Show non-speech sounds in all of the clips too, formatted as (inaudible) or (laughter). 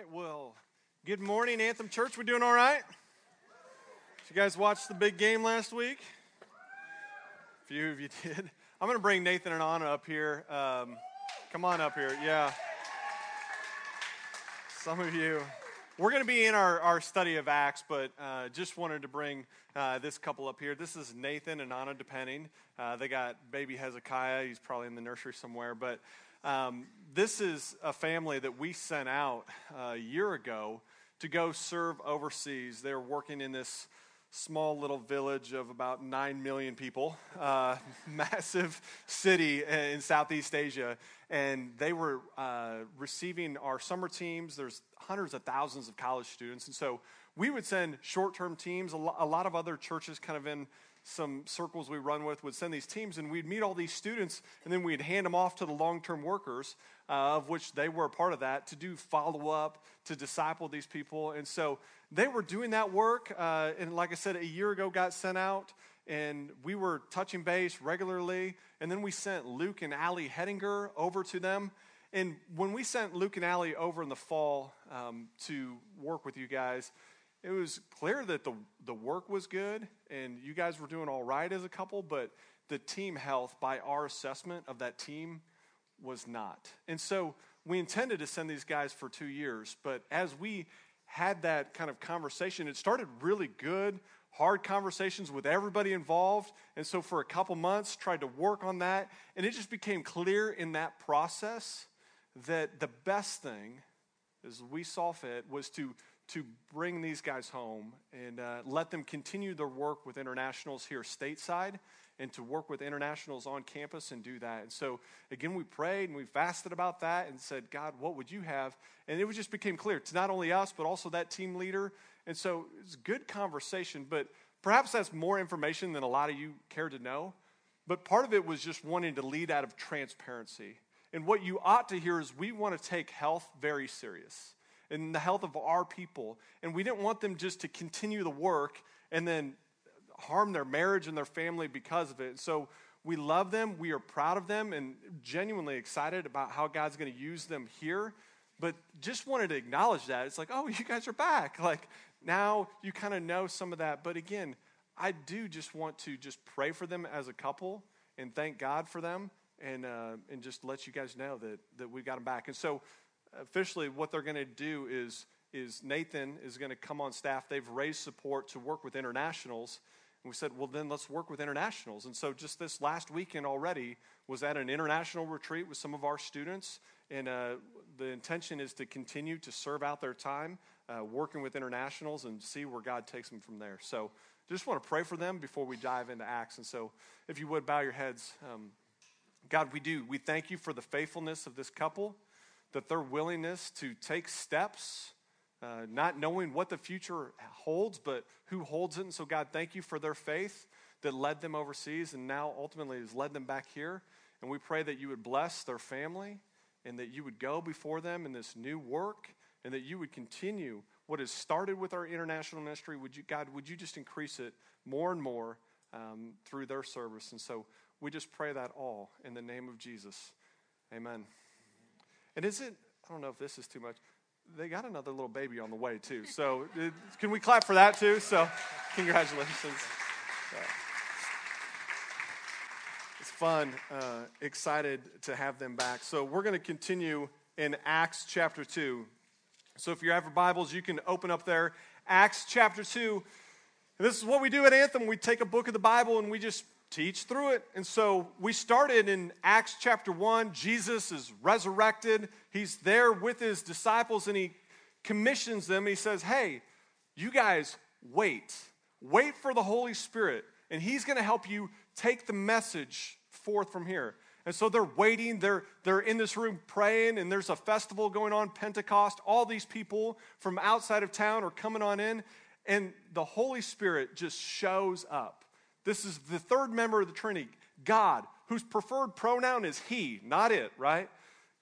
right, well, good morning, Anthem Church. We're doing all right? Did you guys watch the big game last week? A few of you (laughs) did. I'm going to bring Nathan and Anna up here. Um, come on up here. Yeah. Some of you. We're going to be in our, our study of Acts, but uh, just wanted to bring uh, this couple up here. This is Nathan and Anna Depending. Uh, they got baby Hezekiah. He's probably in the nursery somewhere, but um, this is a family that we sent out uh, a year ago to go serve overseas. They're working in this small little village of about 9 million people, uh, (laughs) massive city in Southeast Asia. And they were uh, receiving our summer teams. There's hundreds of thousands of college students. And so we would send short term teams. A lot of other churches kind of in some circles we run with would send these teams, and we'd meet all these students, and then we'd hand them off to the long term workers, uh, of which they were a part of that, to do follow up, to disciple these people. And so they were doing that work, uh, and like I said, a year ago got sent out, and we were touching base regularly. And then we sent Luke and Allie Hettinger over to them. And when we sent Luke and Allie over in the fall um, to work with you guys, it was clear that the, the work was good and you guys were doing all right as a couple, but the team health, by our assessment of that team, was not. And so we intended to send these guys for two years, but as we had that kind of conversation, it started really good, hard conversations with everybody involved. And so for a couple months, tried to work on that. And it just became clear in that process that the best thing, as we saw fit, was to to bring these guys home and uh, let them continue their work with internationals here stateside and to work with internationals on campus and do that. And so, again, we prayed and we fasted about that and said, God, what would you have? And it just became clear to not only us, but also that team leader. And so, it's good conversation, but perhaps that's more information than a lot of you care to know. But part of it was just wanting to lead out of transparency. And what you ought to hear is we want to take health very serious and the health of our people. And we didn't want them just to continue the work and then harm their marriage and their family because of it. So we love them, we are proud of them, and genuinely excited about how God's going to use them here. But just wanted to acknowledge that. It's like, oh, you guys are back. (laughs) Like now you kind of know some of that. But again, I do just want to just pray for them as a couple and thank God for them and, uh, and just let you guys know that, that we got them back. And so officially what they're going to do is, is Nathan is going to come on staff. They've raised support to work with internationals. And we said, well, then let's work with internationals. And so just this last weekend already was at an international retreat with some of our students. And uh, the intention is to continue to serve out their time uh, working with internationals and see where God takes them from there. So just want to pray for them before we dive into Acts. And so if you would bow your heads. Um, God, we do. We thank you for the faithfulness of this couple that their willingness to take steps, uh, not knowing what the future holds, but who holds it. And so, God, thank you for their faith that led them overseas and now ultimately has led them back here. And we pray that you would bless their family and that you would go before them in this new work and that you would continue what has started with our international ministry. Would you, God, would you just increase it more and more um, through their service? And so we just pray that all in the name of Jesus. Amen. And is it, I don't know if this is too much, they got another little baby on the way too. So can we clap for that too? So congratulations. it's fun, uh, excited to have them back. So we're going to continue in Acts chapter 2. So if you have your Bibles, you can open up there. Acts chapter 2. And this is what we do at Anthem. We take a book of the Bible and we just teach through it. And so we started in Acts chapter 1. Jesus is resurrected. He's there with his disciples and he commissions them. He says, Hey, you guys wait. Wait for the Holy Spirit, and he's going to help you take the message forth from here. And so they're waiting. They're, they're in this room praying, and there's a festival going on, Pentecost. All these people from outside of town are coming on in, and the Holy Spirit just shows up. This is the third member of the Trinity, God, whose preferred pronoun is He, not it, right?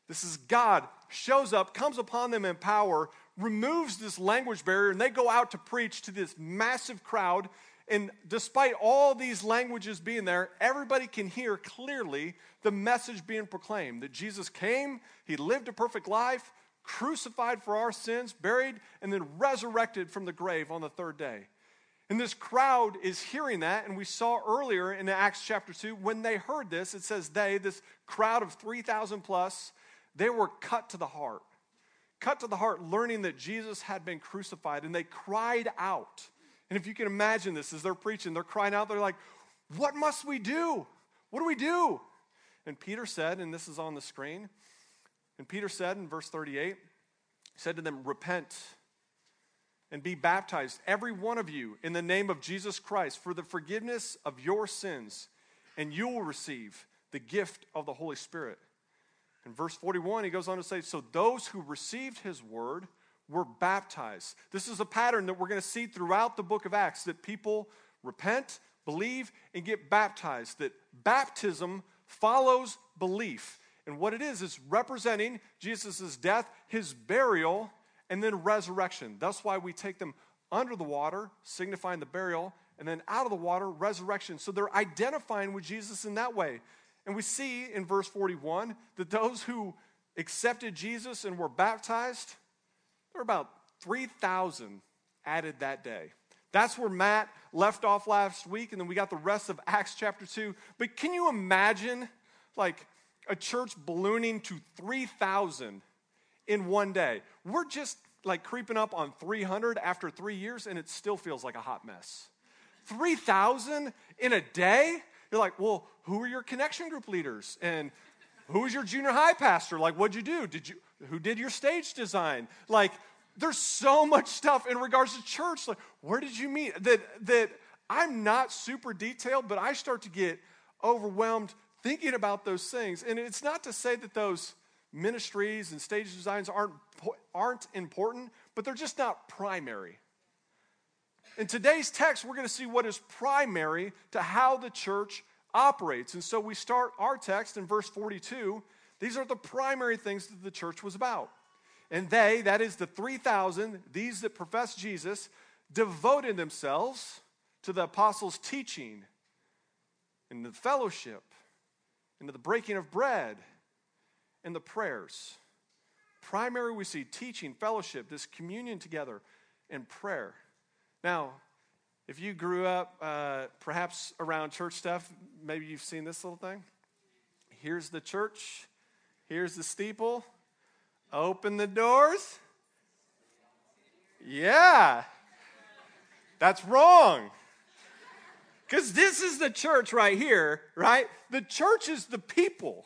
This is God, shows up, comes upon them in power, removes this language barrier, and they go out to preach to this massive crowd. And despite all these languages being there, everybody can hear clearly the message being proclaimed that Jesus came, He lived a perfect life, crucified for our sins, buried, and then resurrected from the grave on the third day. And this crowd is hearing that, and we saw earlier in Acts chapter 2, when they heard this, it says they, this crowd of 3,000 plus, they were cut to the heart. Cut to the heart, learning that Jesus had been crucified, and they cried out. And if you can imagine this as they're preaching, they're crying out, they're like, What must we do? What do we do? And Peter said, and this is on the screen, and Peter said in verse 38, he said to them, Repent and be baptized, every one of you, in the name of Jesus Christ for the forgiveness of your sins, and you will receive the gift of the Holy Spirit. In verse 41, he goes on to say, So those who received his word were baptized. This is a pattern that we're going to see throughout the book of Acts that people repent, believe, and get baptized. That baptism follows belief. And what it is, is representing Jesus' death, his burial, and then resurrection. That's why we take them under the water, signifying the burial, and then out of the water, resurrection. So they're identifying with Jesus in that way. And we see in verse 41 that those who accepted Jesus and were baptized, there were about 3,000 added that day. That's where Matt left off last week, and then we got the rest of Acts chapter 2. But can you imagine, like, a church ballooning to 3,000 in one day. We're just like creeping up on 300 after three years, and it still feels like a hot mess. 3,000 in a day? You're like, well, who are your connection group leaders? And who is your junior high pastor? Like, what'd you do? Did you, who did your stage design? Like, there's so much stuff in regards to church. Like, where did you meet? That, that I'm not super detailed, but I start to get overwhelmed thinking about those things. And it's not to say that those ministries and stage designs aren't, aren't important, but they're just not primary. In today's text, we're going to see what is primary to how the church operates. And so we start our text in verse 42. These are the primary things that the church was about. And they, that is the 3,000, these that profess Jesus, devoted themselves to the apostles' teaching and the fellowship and to the breaking of bread and the prayers. Primary, we see teaching, fellowship, this communion together, and prayer. Now, if you grew up uh, perhaps around church stuff, maybe you've seen this little thing. Here's the church, here's the steeple. Open the doors. Yeah, that's wrong. Because this is the church right here, right? The church is the people.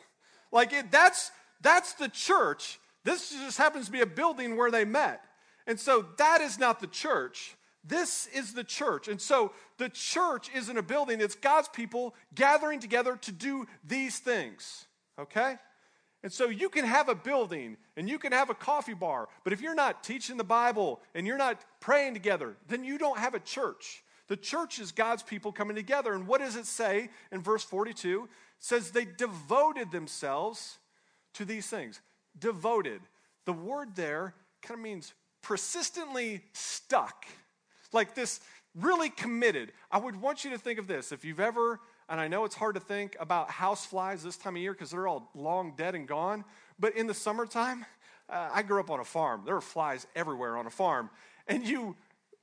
Like it, that's that's the church. This just happens to be a building where they met. And so that is not the church. This is the church. And so the church isn't a building, it's God's people gathering together to do these things. Okay? And so you can have a building and you can have a coffee bar, but if you're not teaching the Bible and you're not praying together, then you don't have a church. The church is God's people coming together. And what does it say in verse 42? It says they devoted themselves to these things. Devoted. The word there kind of means persistently stuck. Like this, really committed. I would want you to think of this. If you've ever, and I know it's hard to think about house flies this time of year because they're all long dead and gone, but in the summertime, uh, I grew up on a farm. There were flies everywhere on a farm. And you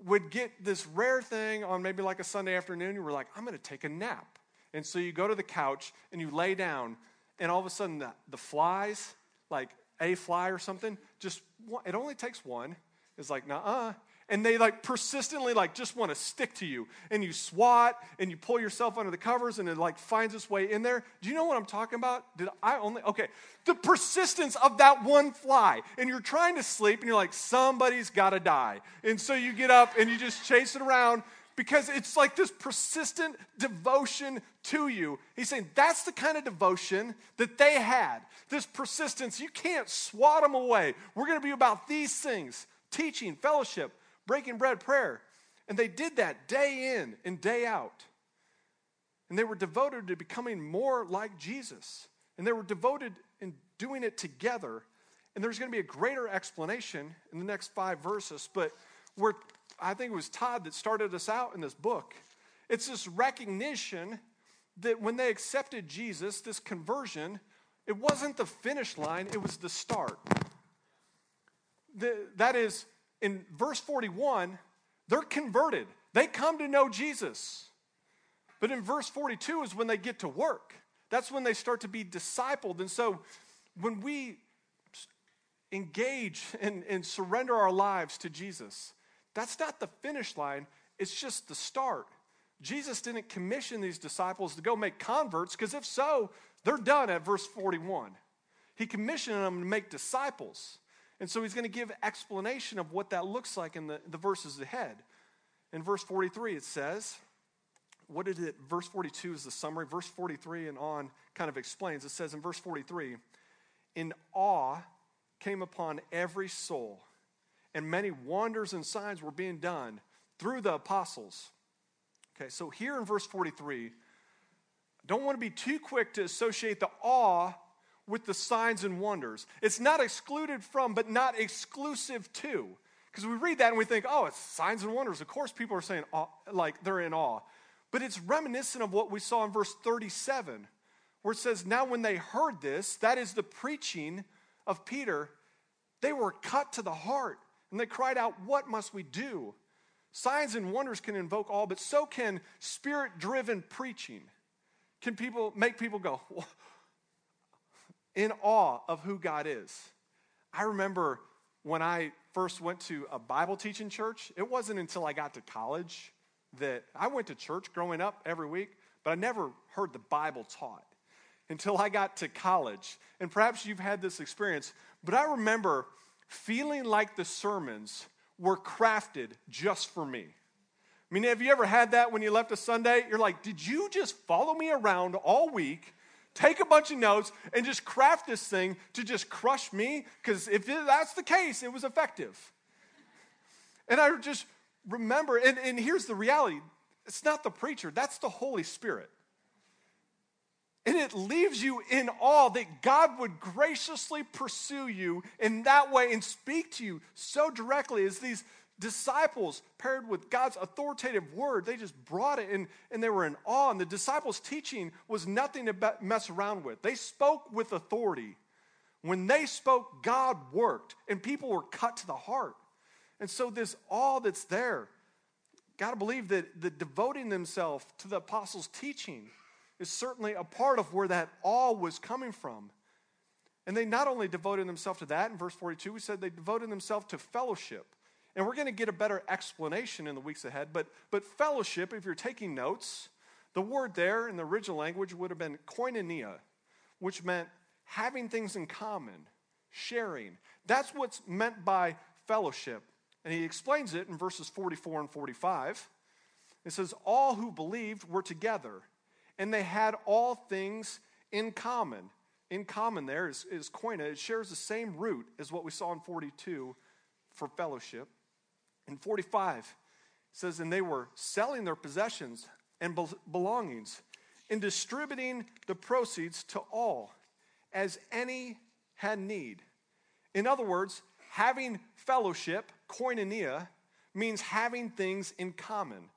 would get this rare thing on maybe like a Sunday afternoon. You were like, I'm going to take a nap. And so you go to the couch and you lay down and all of a sudden the, the flies, like a fly or something, just it only takes one. It's like, nah. And they like persistently like just want to stick to you. And you swat and you pull yourself under the covers and it like finds its way in there. Do you know what I'm talking about? Did I only okay. The persistence of that one fly. And you're trying to sleep and you're like, somebody's gotta die. And so you get up and you just chase it around because it's like this persistent devotion to you. He's saying that's the kind of devotion that they had. This persistence, you can't swat them away. We're going to be about these things teaching, fellowship, breaking bread, prayer. And they did that day in and day out. And they were devoted to becoming more like Jesus. And they were devoted in doing it together. And there's going to be a greater explanation in the next five verses, but we're I think it was Todd that started us out in this book. It's this recognition that when they accepted Jesus, this conversion, it wasn't the finish line, it was the start. the, that is, in verse 41, they're converted. They come to know Jesus. But in verse 42 is when they get to work. That's when they start to be discipled. And so when we engage and, and surrender our lives to Jesus, that's not the finish line, it's just the start. Jesus didn't commission these disciples to go make converts, because if so, they're done at verse 41. He commissioned them to make disciples. And so he's going to give explanation of what that looks like in the, the verses ahead. In verse 43, it says, what did it, verse 42 is the summary. Verse 43 and on kind of explains. It says in verse 43, in awe came upon every soul, and many wonders and signs were being done through the apostles. Okay, so here in verse 43, I don't want to be too quick to associate the awe with the signs and wonders. It's not excluded from, but not exclusive to. Because we read that and we think, oh, it's signs and wonders. Of course, people are saying, like, they're in awe. But it's reminiscent of what we saw in verse 37, where it says, Now when they heard this, that is the preaching of Peter, they were cut to the heart and they cried out, What must we do? Signs and wonders can invoke all, but so can spirit driven preaching. Can people make people go (laughs) in awe of who God is? I remember when I first went to a Bible teaching church, it wasn't until I got to college that I went to church growing up every week, but I never heard the Bible taught until I got to college. And perhaps you've had this experience, but I remember feeling like the sermons were crafted just for me. I mean, have you ever had that when you left a Sunday? You're like, did you just follow me around all week, take a bunch of notes, and just craft this thing to just crush me? Because if that's the case, it was effective. And I just remember, and, and here's the reality it's not the preacher, that's the Holy Spirit. And it leaves you in awe that God would graciously pursue you in that way and speak to you so directly as these disciples paired with God's authoritative word, they just brought it and, and they were in awe. And the disciples' teaching was nothing to mess around with. They spoke with authority. When they spoke, God worked and people were cut to the heart. And so, this awe that's there, got to believe that the devoting themselves to the apostles' teaching is certainly a part of where that all was coming from. And they not only devoted themselves to that, in verse 42, we said they devoted themselves to fellowship. And we're going to get a better explanation in the weeks ahead. But, but fellowship, if you're taking notes, the word there in the original language would have been koinonia, which meant having things in common, sharing. That's what's meant by fellowship. And he explains it in verses 44 and 45. It says, All who believed were together, and they had all things in common. In common, there is, is koina. It shares the same root as what we saw in 42 for fellowship. In 45, it says, And they were selling their possessions and belongings and distributing the proceeds to all as any had need. In other words, having fellowship, koinonia, means having things in common.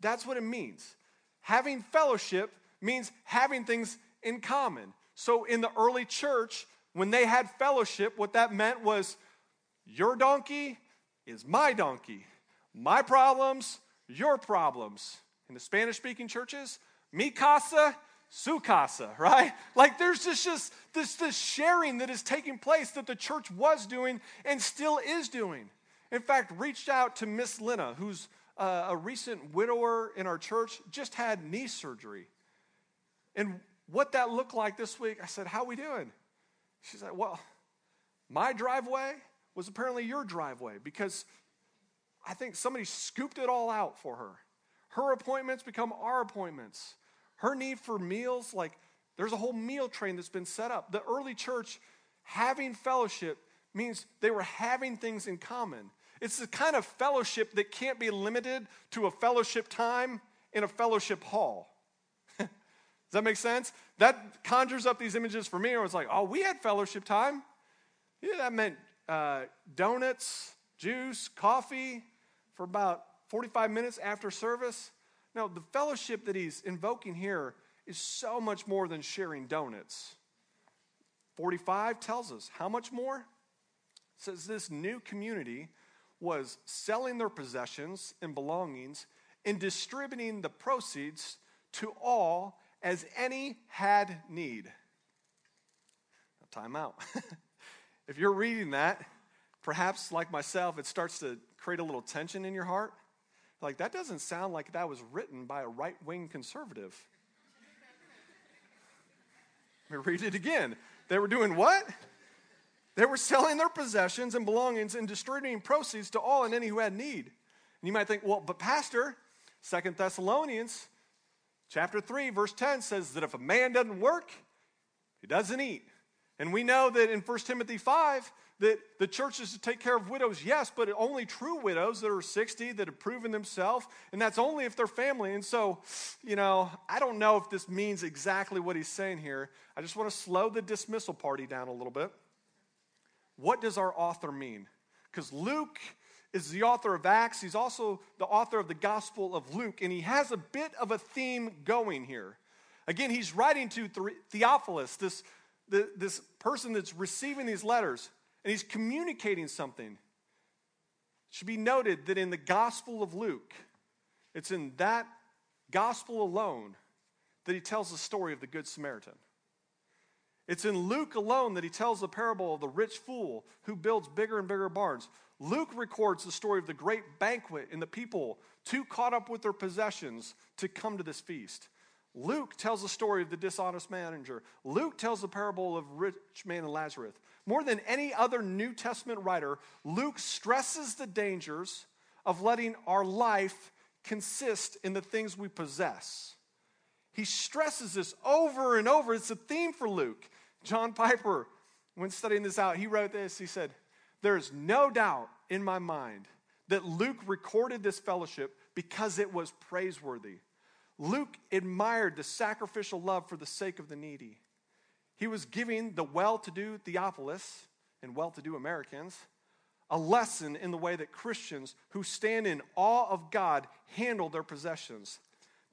That's what it means. Having fellowship means having things in common. So in the early church, when they had fellowship, what that meant was your donkey is my donkey, my problems, your problems. In the Spanish speaking churches, mi casa su casa, (laughs) right? Like there's just, just this, this sharing that is taking place that the church was doing and still is doing. In fact, reached out to Miss Lina, who's uh, a recent widower in our church, just had knee surgery. And what that looked like this week, I said, How we doing? She said, Well, my driveway was apparently your driveway because I think somebody scooped it all out for her. Her appointments become our appointments. Her need for meals, like there's a whole meal train that's been set up. The early church having fellowship means they were having things in common. It's the kind of fellowship that can't be limited to a fellowship time in a fellowship hall. (laughs) Does that make sense? That conjures up these images for me. I was like, oh, we had fellowship time. Yeah, that meant uh, donuts, juice, coffee for about 45 minutes after service. Now, the fellowship that he's invoking here is so much more than sharing donuts. 45 tells us how much more? says this new community was selling their possessions and belongings and distributing the proceeds to all as any had need. Now, time out. (laughs) if you're reading that, perhaps like myself, it starts to create a little tension in your heart. Like, that doesn't sound like that was written by a right wing conservative. (laughs) Let me read it again. They were doing what? They were selling their possessions and belongings and distributing proceeds to all and any who had need. And you might think, well, but Pastor, Second Thessalonians chapter 3, verse 10 says that if a man doesn't work, he doesn't eat. And we know that in 1 Timothy 5 that the church is to take care of widows, yes, but only true widows that are 60 that have proven themselves, and that's only if they're family. And so, you know, I don't know if this means exactly what he's saying here. I just want to slow the dismissal party down a little bit. What does our author mean? Because Luke is the author of Acts. He's also the author of the Gospel of Luke, and he has a bit of a theme going here. Again, he's writing to Theophilus, this, this person that's receiving these letters, and he's communicating something. It should be noted that in the Gospel of Luke, it's in that gospel alone that he tells the story of the Good Samaritan. It's in Luke alone that he tells the parable of the rich fool who builds bigger and bigger barns. Luke records the story of the great banquet and the people too caught up with their possessions to come to this feast. Luke tells the story of the dishonest manager. Luke tells the parable of rich man and Lazarus. More than any other New Testament writer, Luke stresses the dangers of letting our life consist in the things we possess. He stresses this over and over. It's a theme for Luke. John Piper, when studying this out, he wrote this. He said, There is no doubt in my mind that Luke recorded this fellowship because it was praiseworthy. Luke admired the sacrificial love for the sake of the needy. He was giving the well to do Theophilus and well to do Americans a lesson in the way that Christians who stand in awe of God handle their possessions.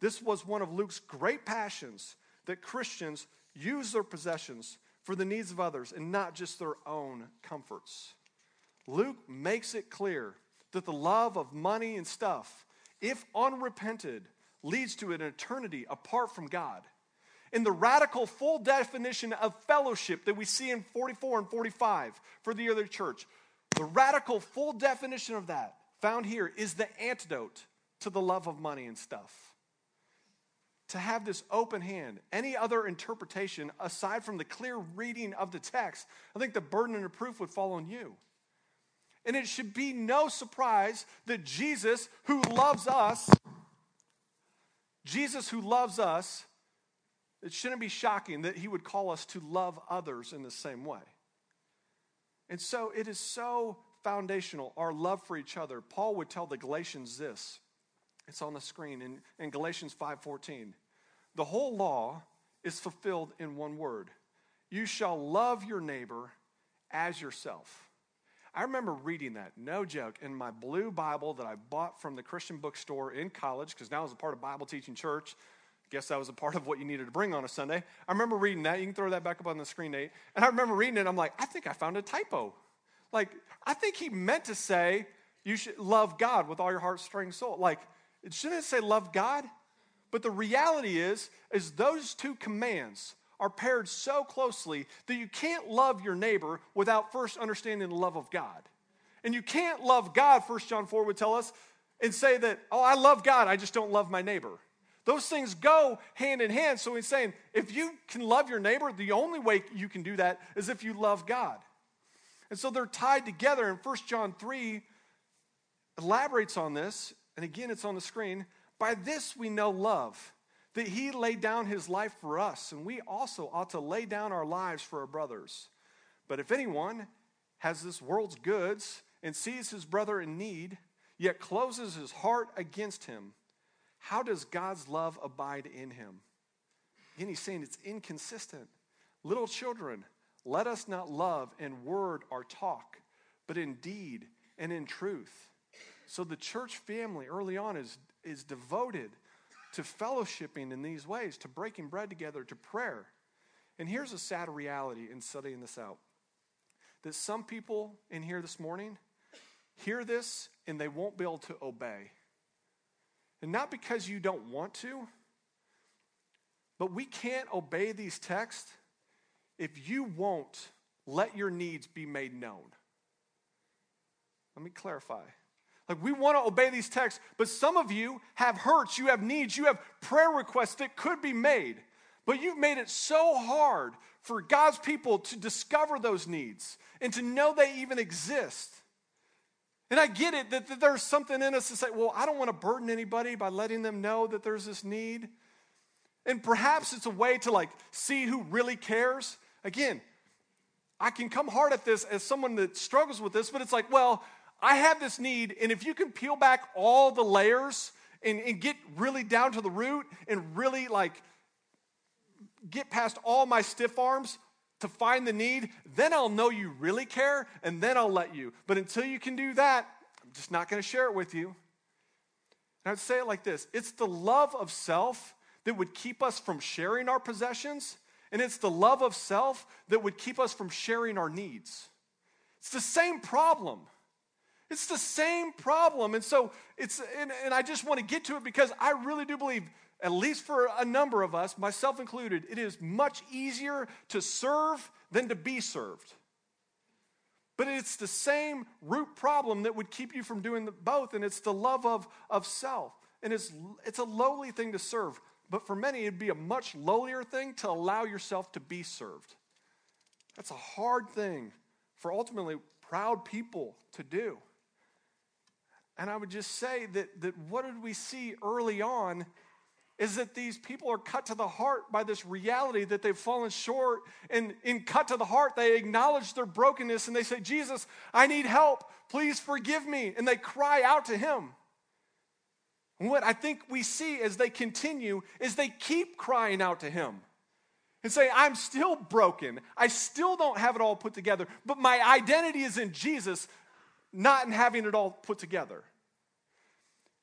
This was one of Luke's great passions that Christians use their possessions for the needs of others and not just their own comforts. Luke makes it clear that the love of money and stuff, if unrepented, leads to an eternity apart from God. In the radical full definition of fellowship that we see in 44 and 45 for the other church, the radical full definition of that found here is the antidote to the love of money and stuff to have this open hand. Any other interpretation aside from the clear reading of the text, I think the burden of proof would fall on you. And it should be no surprise that Jesus, who loves us, Jesus, who loves us, it shouldn't be shocking that he would call us to love others in the same way. And so it is so foundational, our love for each other. Paul would tell the Galatians this it's on the screen in, in Galatians 5:14. The whole law is fulfilled in one word. You shall love your neighbor as yourself. I remember reading that, no joke, in my blue Bible that I bought from the Christian bookstore in college, because now I was a part of Bible teaching church. Guess that was a part of what you needed to bring on a Sunday. I remember reading that. You can throw that back up on the screen, Nate. And I remember reading it. I'm like, I think I found a typo. Like, I think he meant to say you should love God with all your heart, strength, soul. Like, it shouldn't say love God. But the reality is, is those two commands are paired so closely that you can't love your neighbor without first understanding the love of God. And you can't love God, 1 John 4 would tell us, and say that, oh, I love God, I just don't love my neighbor. Those things go hand in hand. So he's saying, if you can love your neighbor, the only way you can do that is if you love God. And so they're tied together. And 1 John 3 elaborates on this. And again, it's on the screen. By this we know love, that he laid down his life for us, and we also ought to lay down our lives for our brothers. But if anyone has this world's goods and sees his brother in need, yet closes his heart against him, how does God's love abide in him? Again, he's saying it's inconsistent. Little children, let us not love in word or talk, but in deed and in truth. So the church family early on is is devoted to fellowshipping in these ways, to breaking bread together, to prayer. And here's a sad reality in studying this out that some people in here this morning hear this and they won't be able to obey. And not because you don't want to, but we can't obey these texts if you won't let your needs be made known. Let me clarify. Like, we want to obey these texts, but some of you have hurts, you have needs, you have prayer requests that could be made. But you've made it so hard for God's people to discover those needs and to know they even exist. And I get it that, that there's something in us to say, well, I don't want to burden anybody by letting them know that there's this need. And perhaps it's a way to like see who really cares. Again, I can come hard at this as someone that struggles with this, but it's like, well, I have this need, and if you can peel back all the layers and, and get really down to the root and really like get past all my stiff arms to find the need, then I'll know you really care, and then I'll let you. But until you can do that, I'm just not going to share it with you. And I'd say it like this it's the love of self that would keep us from sharing our possessions, and it's the love of self that would keep us from sharing our needs. It's the same problem. It's the same problem. And so it's, and, and I just want to get to it because I really do believe, at least for a number of us, myself included, it is much easier to serve than to be served. But it's the same root problem that would keep you from doing the, both, and it's the love of, of self. And it's, it's a lowly thing to serve, but for many, it'd be a much lowlier thing to allow yourself to be served. That's a hard thing for ultimately proud people to do. And I would just say that, that what did we see early on is that these people are cut to the heart by this reality that they've fallen short. And in cut to the heart, they acknowledge their brokenness and they say, Jesus, I need help. Please forgive me. And they cry out to him. And what I think we see as they continue is they keep crying out to him and say, I'm still broken. I still don't have it all put together, but my identity is in Jesus, not in having it all put together.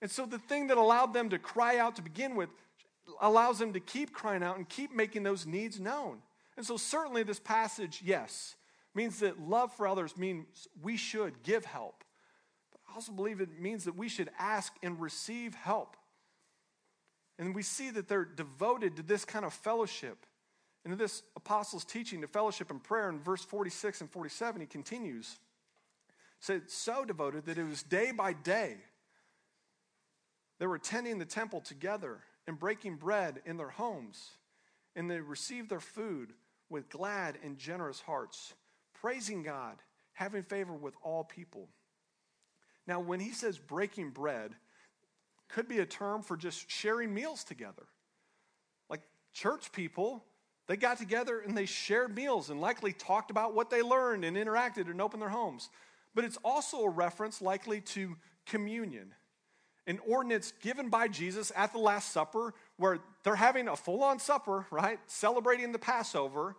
And so the thing that allowed them to cry out to begin with allows them to keep crying out and keep making those needs known. And so certainly this passage, yes, means that love for others means we should give help. But I also believe it means that we should ask and receive help. And we see that they're devoted to this kind of fellowship and to this apostles' teaching, to fellowship and prayer. In verse 46 and 47, he continues. Said, so devoted that it was day by day they were attending the temple together and breaking bread in their homes, and they received their food with glad and generous hearts, praising God, having favor with all people. Now, when he says breaking bread, could be a term for just sharing meals together. Like church people, they got together and they shared meals and likely talked about what they learned and interacted and opened their homes. But it's also a reference likely to communion an ordinance given by Jesus at the Last Supper where they're having a full on supper, right? Celebrating the Passover.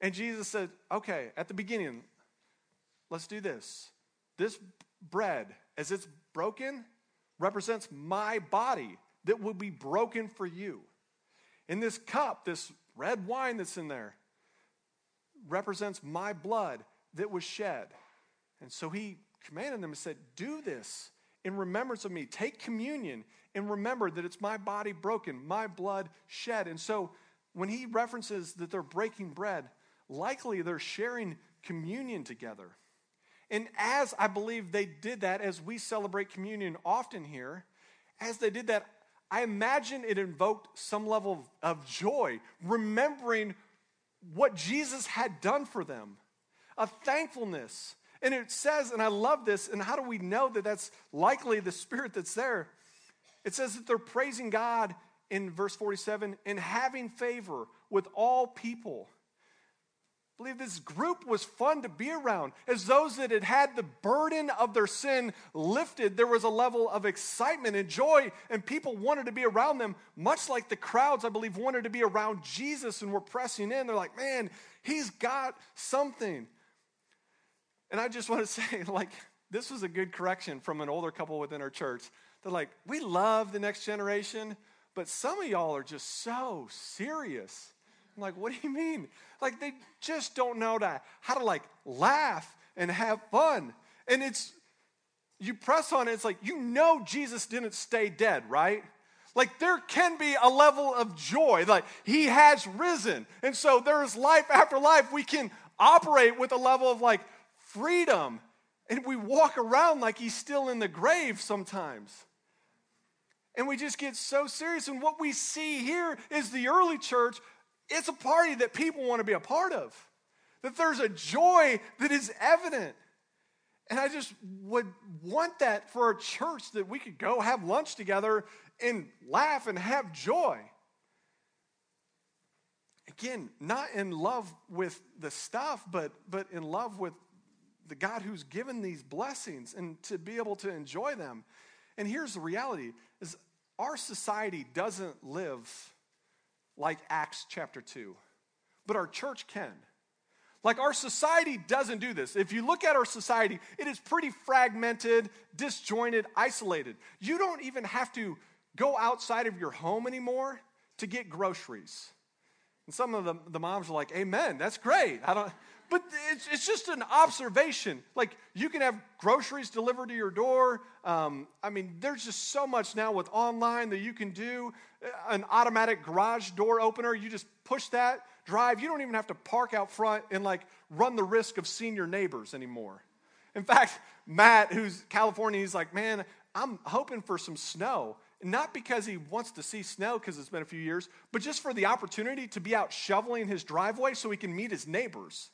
And Jesus said, okay, at the beginning, let's do this. This bread, as it's broken, represents my body that will be broken for you. In this cup, this red wine that's in there, represents my blood that was shed. And so he commanded them and said, Do this in remembrance of me. Take communion and remember that it's my body broken, my blood shed. And so when he references that they're breaking bread, likely they're sharing communion together. And as I believe they did that, as we celebrate communion often here, as they did that, I imagine it invoked some level of joy, remembering what Jesus had done for them, a thankfulness and it says, and I love this, and how do we know that that's likely the spirit that's there? It says that they're praising God in verse 47 and having favor with all people. I believe this group was fun to be around. As those that had had the burden of their sin lifted, there was a level of excitement and joy, and people wanted to be around them, much like the crowds, I believe, wanted to be around Jesus and were pressing in. They're like, man, he's got something. And I just want to (laughs) say, like, this was a good correction from an older couple within our church. They're like, we love the next generation, but some of y'all are just so serious. I'm like, what do you mean? Like they just don't know that how to like laugh and have fun. And it's you press on it, it's like you know Jesus didn't stay dead, right? Like there can be a level of joy. Like he has risen. And so there is life after life. We can operate with a level of like freedom. And we walk around like he's still in the grave sometimes. And we just get so serious. And what we see here is the early church, it's a party that people want to be a part of. That there's a joy that is evident. And I just would want that for a church that we could go have lunch together and laugh and have joy. Again, not in love with the stuff, but, but in love with the God who's given these blessings and to be able to enjoy them. And here's the reality is our society doesn't live like Acts chapter 2, but our church can. Like our society doesn't do this. If you look at our society, it is pretty fragmented, disjointed, isolated. You don't even have to go outside of your home anymore to get groceries. And some of the, the moms are like, Amen, that's great. I don't but it's, it's just an observation. Like you can have groceries delivered to your door. Um, I mean, there's just so much now with online that you can do. An automatic garage door opener, you just push that, drive. You don't even have to park out front and like run the risk of seeing your neighbors anymore. In fact, (laughs) Matt, who's California, he's like, man, I'm hoping for some snow. Not because he wants to see snow because it's been a few years, but just for the opportunity to be out shoveling his driveway so he can meet his neighbors.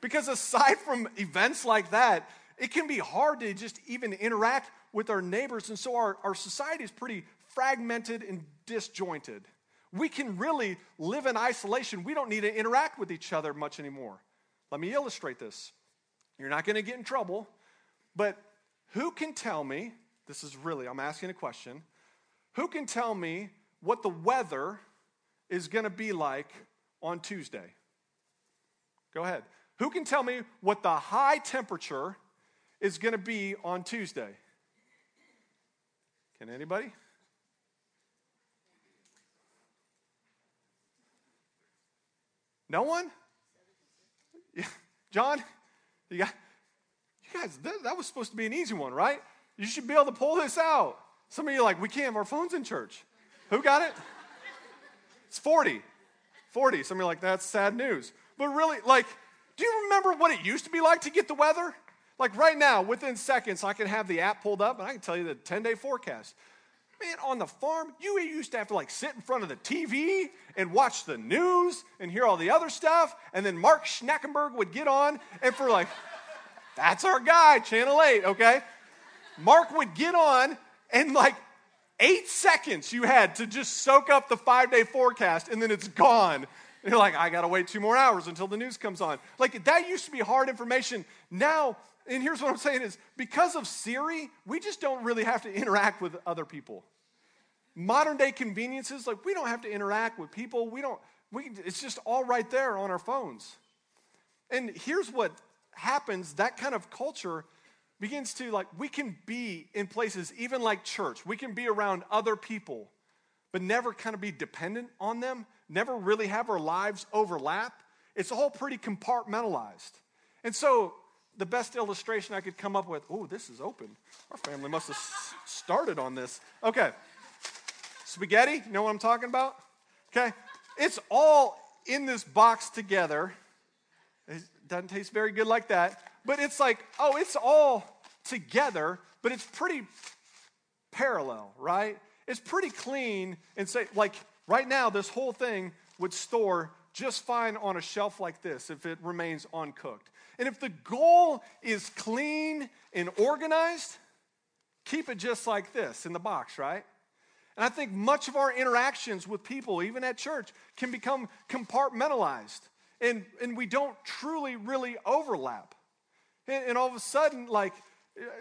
Because aside (laughs) from events like that, it can be hard to just even interact with our neighbors. And so our, our society is pretty fragmented and disjointed. We can really live in isolation. We don't need to interact with each other much anymore. Let me illustrate this. You're not going to get in trouble, but who can tell me? This is really, I'm asking a question. Who can tell me what the weather is going to be like on Tuesday? Go ahead. Who can tell me what the high temperature is going to be on Tuesday? Can anybody? No one? Yeah. John, you got you guys, that, that was supposed to be an easy one, right? You should be able to pull this out. Some of you are like, we can't have our phones in church. Who got it? It's 40. 40. Some of you are like, that's sad news. But really, like, do you remember what it used to be like to get the weather? Like right now, within seconds, I can have the app pulled up and I can tell you the 10 day forecast. Man, on the farm, you used to have to like sit in front of the TV and watch the news and hear all the other stuff. And then Mark Schnackenberg would get on and for like, (laughs) that's our guy, Channel 8, okay? Mark would get on and like eight seconds you had to just soak up the five day forecast and then it's gone. You're like, I got to wait two more hours until the news comes on. Like, that used to be hard information. Now, and here's what I'm saying is because of Siri, we just don't really have to interact with other people. Modern day conveniences, like, we don't have to interact with people. We don't, we, it's just all right there on our phones. And here's what happens that kind of culture begins to, like, we can be in places, even like church, we can be around other people, but never kind of be dependent on them never really have our lives overlap. It's all pretty compartmentalized. And so, the best illustration I could come up with oh, this is open. Our family must have started on this. Okay. Spaghetti, you know what I'm talking about? Okay. It's all in this box together. It doesn't taste very good like that. But it's like, oh, it's all together, but it's pretty parallel, right? It's pretty clean and say, like, Right now, this whole thing would store just fine on a shelf like this if it remains uncooked. And if the goal is clean and organized, keep it just like this in the box, right? And I think much of our interactions with people, even at church, can become compartmentalized. And, and we don't truly, really overlap. And, and all of a sudden, like,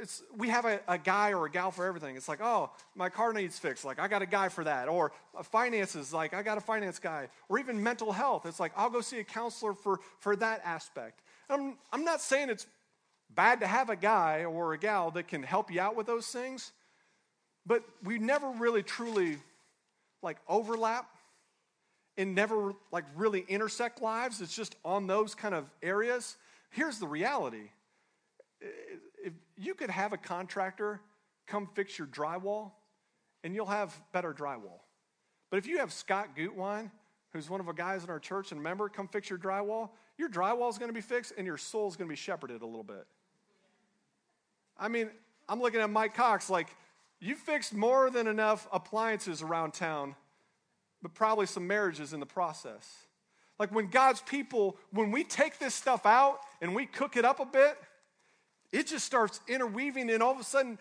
it's, we have a, a, guy or a gal for everything. It's like, oh, my car needs fixed. Like, I got a guy for that. Or uh, finances, like, I got a finance guy. Or even mental health. It's like, I'll go see a counselor for, for that aspect. I'm, I'm not saying it's bad to have a guy or a gal that can help you out with those things, but we never really truly, like, overlap. and never like really intersect lives. It's just on those kind of areas. Here's the reality. If you could have a contractor come fix your drywall and you'll have better drywall. But if you have Scott Gutwine, who's one of the guys in our church and member, come fix your drywall, your drywall is going to be fixed and your soul is going to be shepherded a little bit. I mean, I'm looking at Mike Cox like, you fixed more than enough appliances around town, but probably some marriages in the process. Like when God's people, when we take this stuff out and we cook it up a bit, it just starts interweaving, and all of a sudden,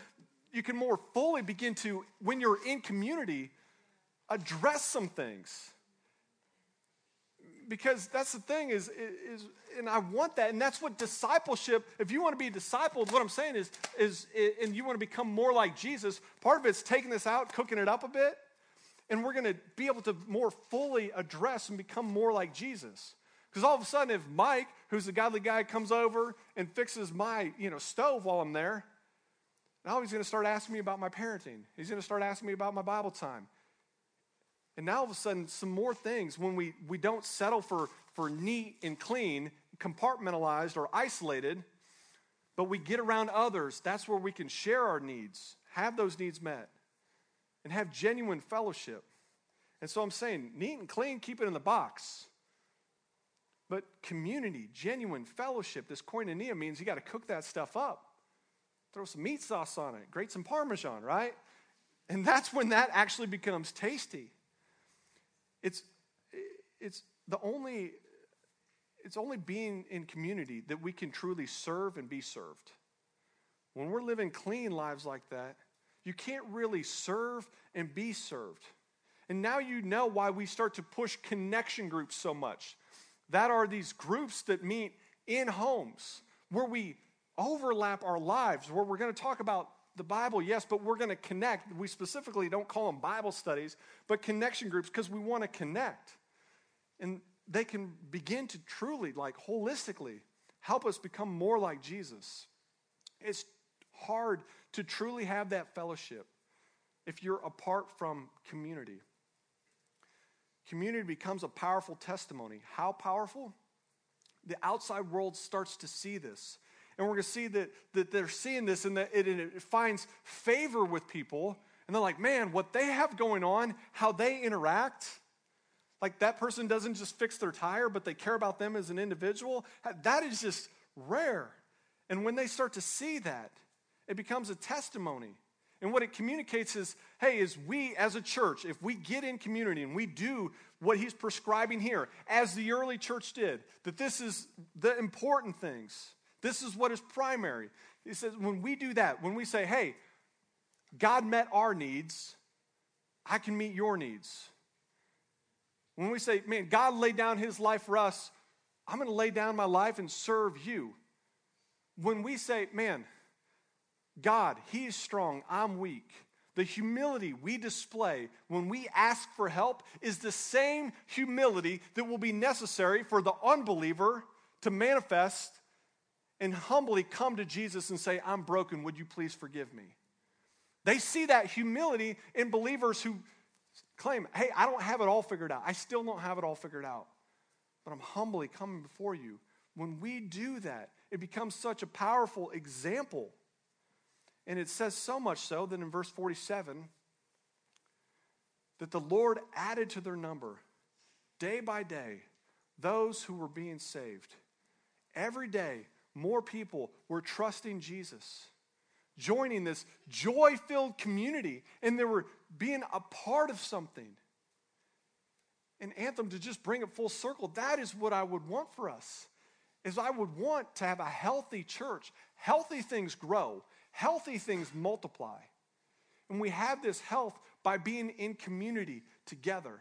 you can more fully begin to, when you're in community, address some things. Because that's the thing is, is, and I want that, and that's what discipleship. If you want to be discipled, what I'm saying is, is, and you want to become more like Jesus. Part of it's taking this out, cooking it up a bit, and we're going to be able to more fully address and become more like Jesus. Because all of a sudden, if Mike, who's a godly guy, comes over and fixes my, you know, stove while I'm there, now he's going to start asking me about my parenting. He's going to start asking me about my Bible time. And now all of a sudden, some more things when we, we don't settle for, for neat and clean, compartmentalized or isolated, but we get around others, that's where we can share our needs, have those needs met, and have genuine fellowship. And so I'm saying, neat and clean, keep it in the box. But community, genuine fellowship, this koinonia means you got to cook that stuff up. Throw some meat sauce on it, grate some Parmesan, right? And that's when that actually becomes tasty. It's, it's the only, it's only being in community that we can truly serve and be served. When we're living clean lives like that, you can't really serve and be served. And now you know why we start to push connection groups so much. That are these groups that meet in homes where we overlap our lives, where we're going to talk about the Bible, yes, but we're going to connect. We specifically don't call them Bible studies, but connection groups because we want to connect. And they can begin to truly, like holistically, help us become more like Jesus. It's hard to truly have that fellowship if you're apart from community. Community becomes a powerful testimony. How powerful? The outside world starts to see this. And we're going to see that, that they're seeing this and that it, it finds favor with people. And they're like, man, what they have going on, how they interact, like that person doesn't just fix their tire, but they care about them as an individual. That is just rare. And when they start to see that, it becomes a testimony. And what it communicates is hey, is we as a church, if we get in community and we do what he's prescribing here, as the early church did, that this is the important things, this is what is primary. He says, when we do that, when we say, hey, God met our needs, I can meet your needs. When we say, man, God laid down his life for us, I'm going to lay down my life and serve you. When we say, man, God, He is strong, I'm weak. The humility we display when we ask for help is the same humility that will be necessary for the unbeliever to manifest and humbly come to Jesus and say, I'm broken, would you please forgive me? They see that humility in believers who claim, hey, I don't have it all figured out. I still don't have it all figured out, but I'm humbly coming before you. When we do that, it becomes such a powerful example and it says so much so that in verse 47, that the Lord added to their number day by day those who were being saved. Every day, more people were trusting Jesus, joining this joy filled community, and they were being a part of something. An Anthem, to just bring it full circle, that is what I would want for us. Is I would want to have a healthy church. Healthy things grow healthy things multiply. And we have this health by being in community together.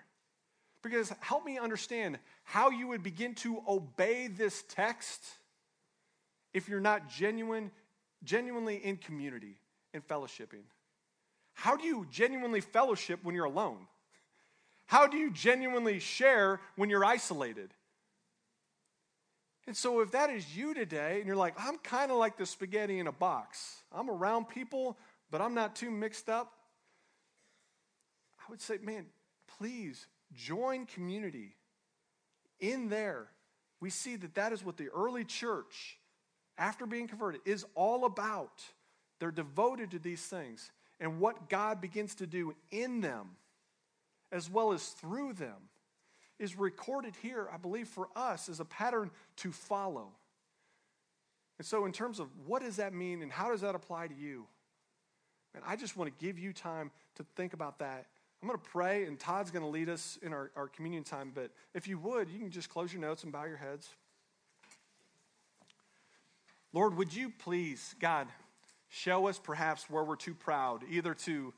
Because help me understand how you would begin to obey this text if you're not genuine, genuinely in community and fellowshipping. How do you genuinely fellowship when you're alone? How do you genuinely share when you're isolated? And so, if that is you today, and you're like, I'm kind of like the spaghetti in a box, I'm around people, but I'm not too mixed up, I would say, man, please join community in there. We see that that is what the early church, after being converted, is all about. They're devoted to these things. And what God begins to do in them, as well as through them, is recorded here, I believe, for us as a pattern to follow. And so, in terms of what does that mean and how does that apply to you? And I just want to give you time to think about that. I'm going to pray, and Todd's going to lead us in our, our communion time. But if you would, you can just close your notes and bow your heads. Lord, would you please, God, show us perhaps where we're too proud, either to,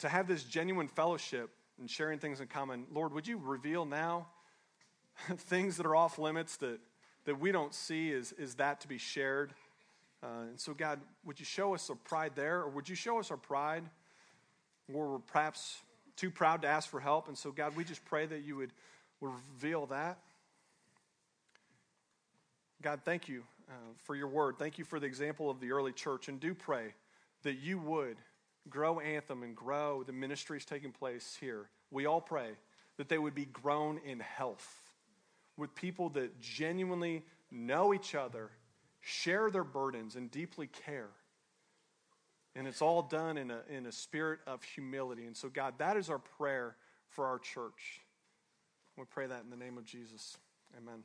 to have this genuine fellowship and sharing things in common. Lord, would you reveal now (laughs) things that are off limits that, that we don't see is, is that to be shared? Uh, and so, God, would you show us our pride there, or would you show us our pride where we're perhaps too proud to ask for help? And so, God, we just pray that you would, reveal that. God, thank you uh, for your word. Thank you for the example of the early church. And do pray that you would grow Anthem and grow the ministries taking place here. We all pray that they would be grown in health with people that genuinely know each other share their burdens, and deeply care. And it's all done in a, in a spirit of humility. And so, God, that is our prayer for our church. We pray that in the name of Jesus. Amen.